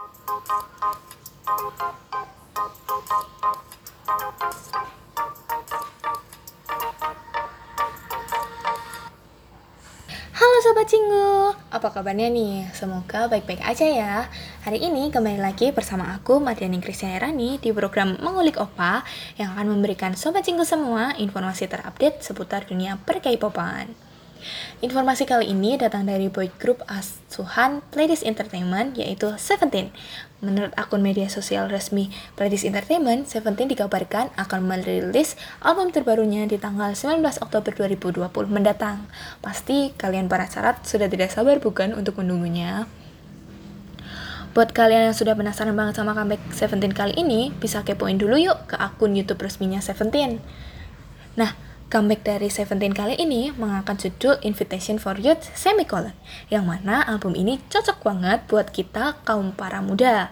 Halo Sobat Cinggu, apa kabarnya nih? Semoga baik-baik aja ya. Hari ini kembali lagi bersama aku, Mardiani Kristiani Rani, di program Mengulik Opa yang akan memberikan Sobat Cinggu semua informasi terupdate seputar dunia per. Informasi kali ini datang dari boy group asuhan Playlist Entertainment yaitu Seventeen. Menurut akun media sosial resmi Playlist Entertainment, Seventeen dikabarkan akan merilis album terbarunya di tanggal 19 Oktober 2020 mendatang. Pasti kalian para syarat sudah tidak sabar bukan untuk menunggunya? Buat kalian yang sudah penasaran banget sama comeback Seventeen kali ini, bisa kepoin dulu yuk ke akun YouTube resminya Seventeen. Nah, Comeback dari Seventeen kali ini mengangkat judul Invitation for Youth Semicolon, yang mana album ini cocok banget buat kita kaum para muda.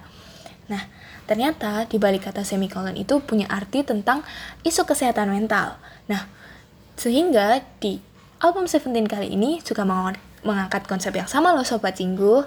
Nah, ternyata di balik kata semicolon itu punya arti tentang isu kesehatan mental. Nah, sehingga di album Seventeen kali ini juga mengangkat konsep yang sama loh Sobat Cinggu.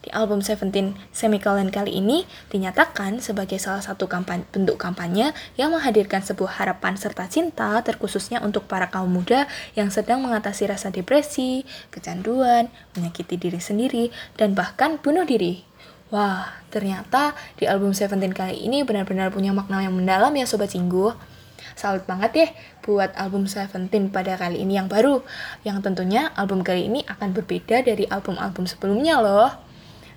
Di album Seventeen Semicolon kali ini dinyatakan sebagai salah satu kampanye, bentuk kampanye yang menghadirkan sebuah harapan serta cinta terkhususnya untuk para kaum muda yang sedang mengatasi rasa depresi, kecanduan, menyakiti diri sendiri, dan bahkan bunuh diri. Wah, ternyata di album Seventeen kali ini benar-benar punya makna yang mendalam ya Sobat Cinggu. Salut banget ya buat album Seventeen pada kali ini yang baru, yang tentunya album kali ini akan berbeda dari album-album sebelumnya loh.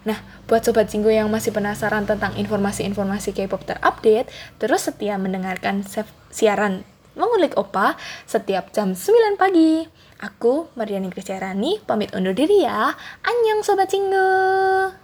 Nah, buat Sobat Cinggu yang masih penasaran tentang informasi-informasi K-pop terupdate, terus setia mendengarkan siaran Mengulik Opa setiap jam 9 pagi. Aku, Mariani Kriscarani, pamit undur diri ya. Annyeong Sobat Cinggu!